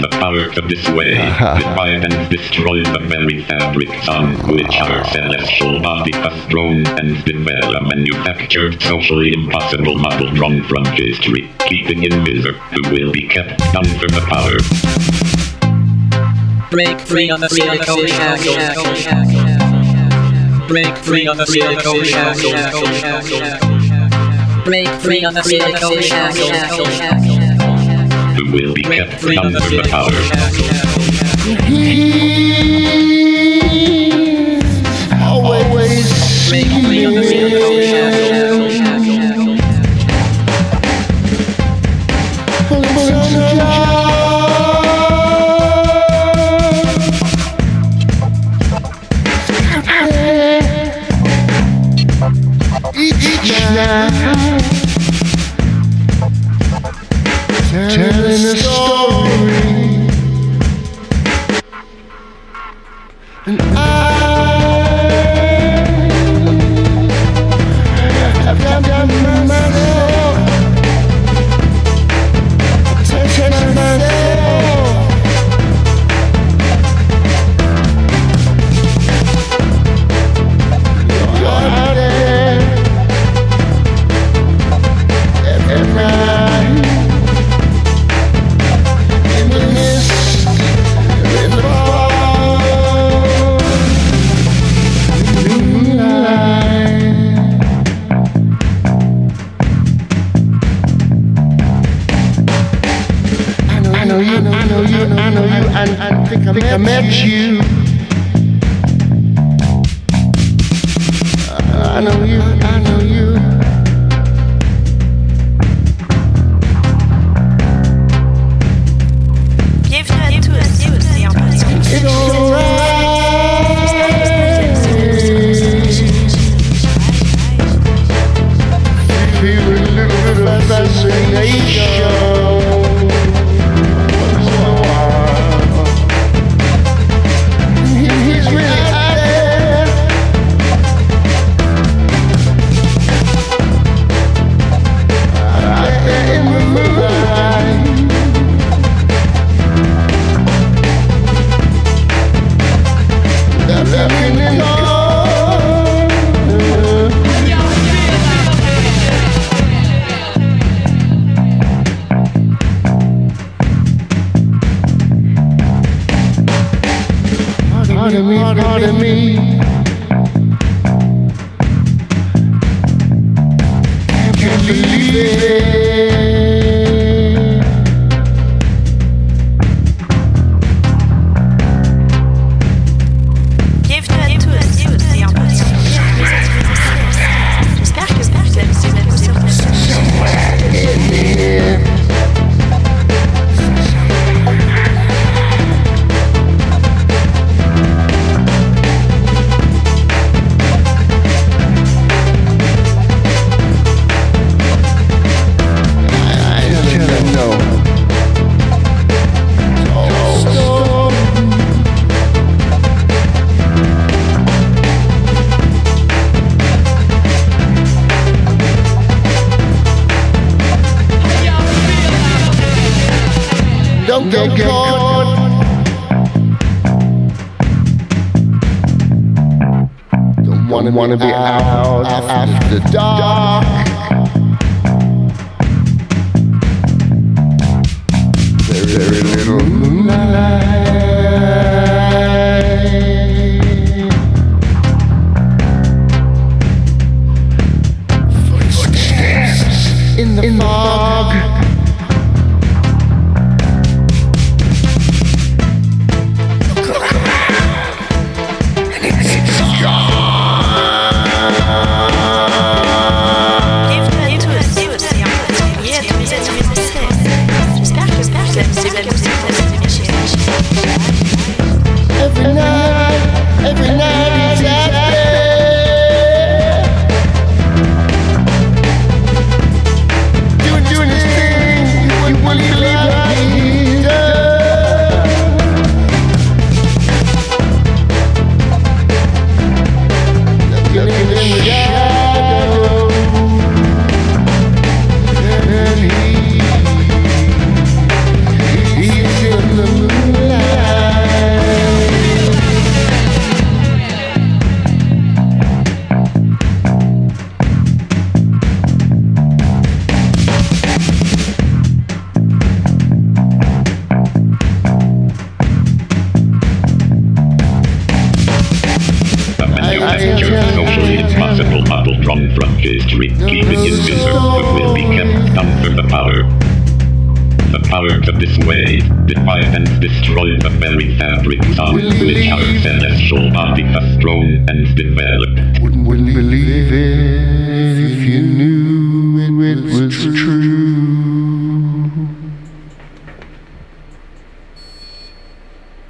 the power to dissuade, divide and destroy the very fabrics on which our celestial body has grown and develop a manufactured socially impossible model drawn from history, keeping in misery who will be kept under the power. Break free on the sea of the silicone shackles. Break free of the silicone shackles. Break free of the silicone shackles. Who will be kept free under the the power. Always Break free of the silicone each night telling a story fascination. Me, pardon me. Can't you believe it? Bienvenue à tous et aussi en particulier. J'espère que vous avez suivi sur I Don't get caught. Don't wanna, wanna be out after dark. Very, very little moonlight. Footsteps in the fog. Bienvenue manufactured socially impossible model drawn from history, keeping in reserve will be kept. Under the power. The powers of this wave defied and destroy the very fabrics on which our celestial body has grown and developed. Wouldn't, wouldn't believe it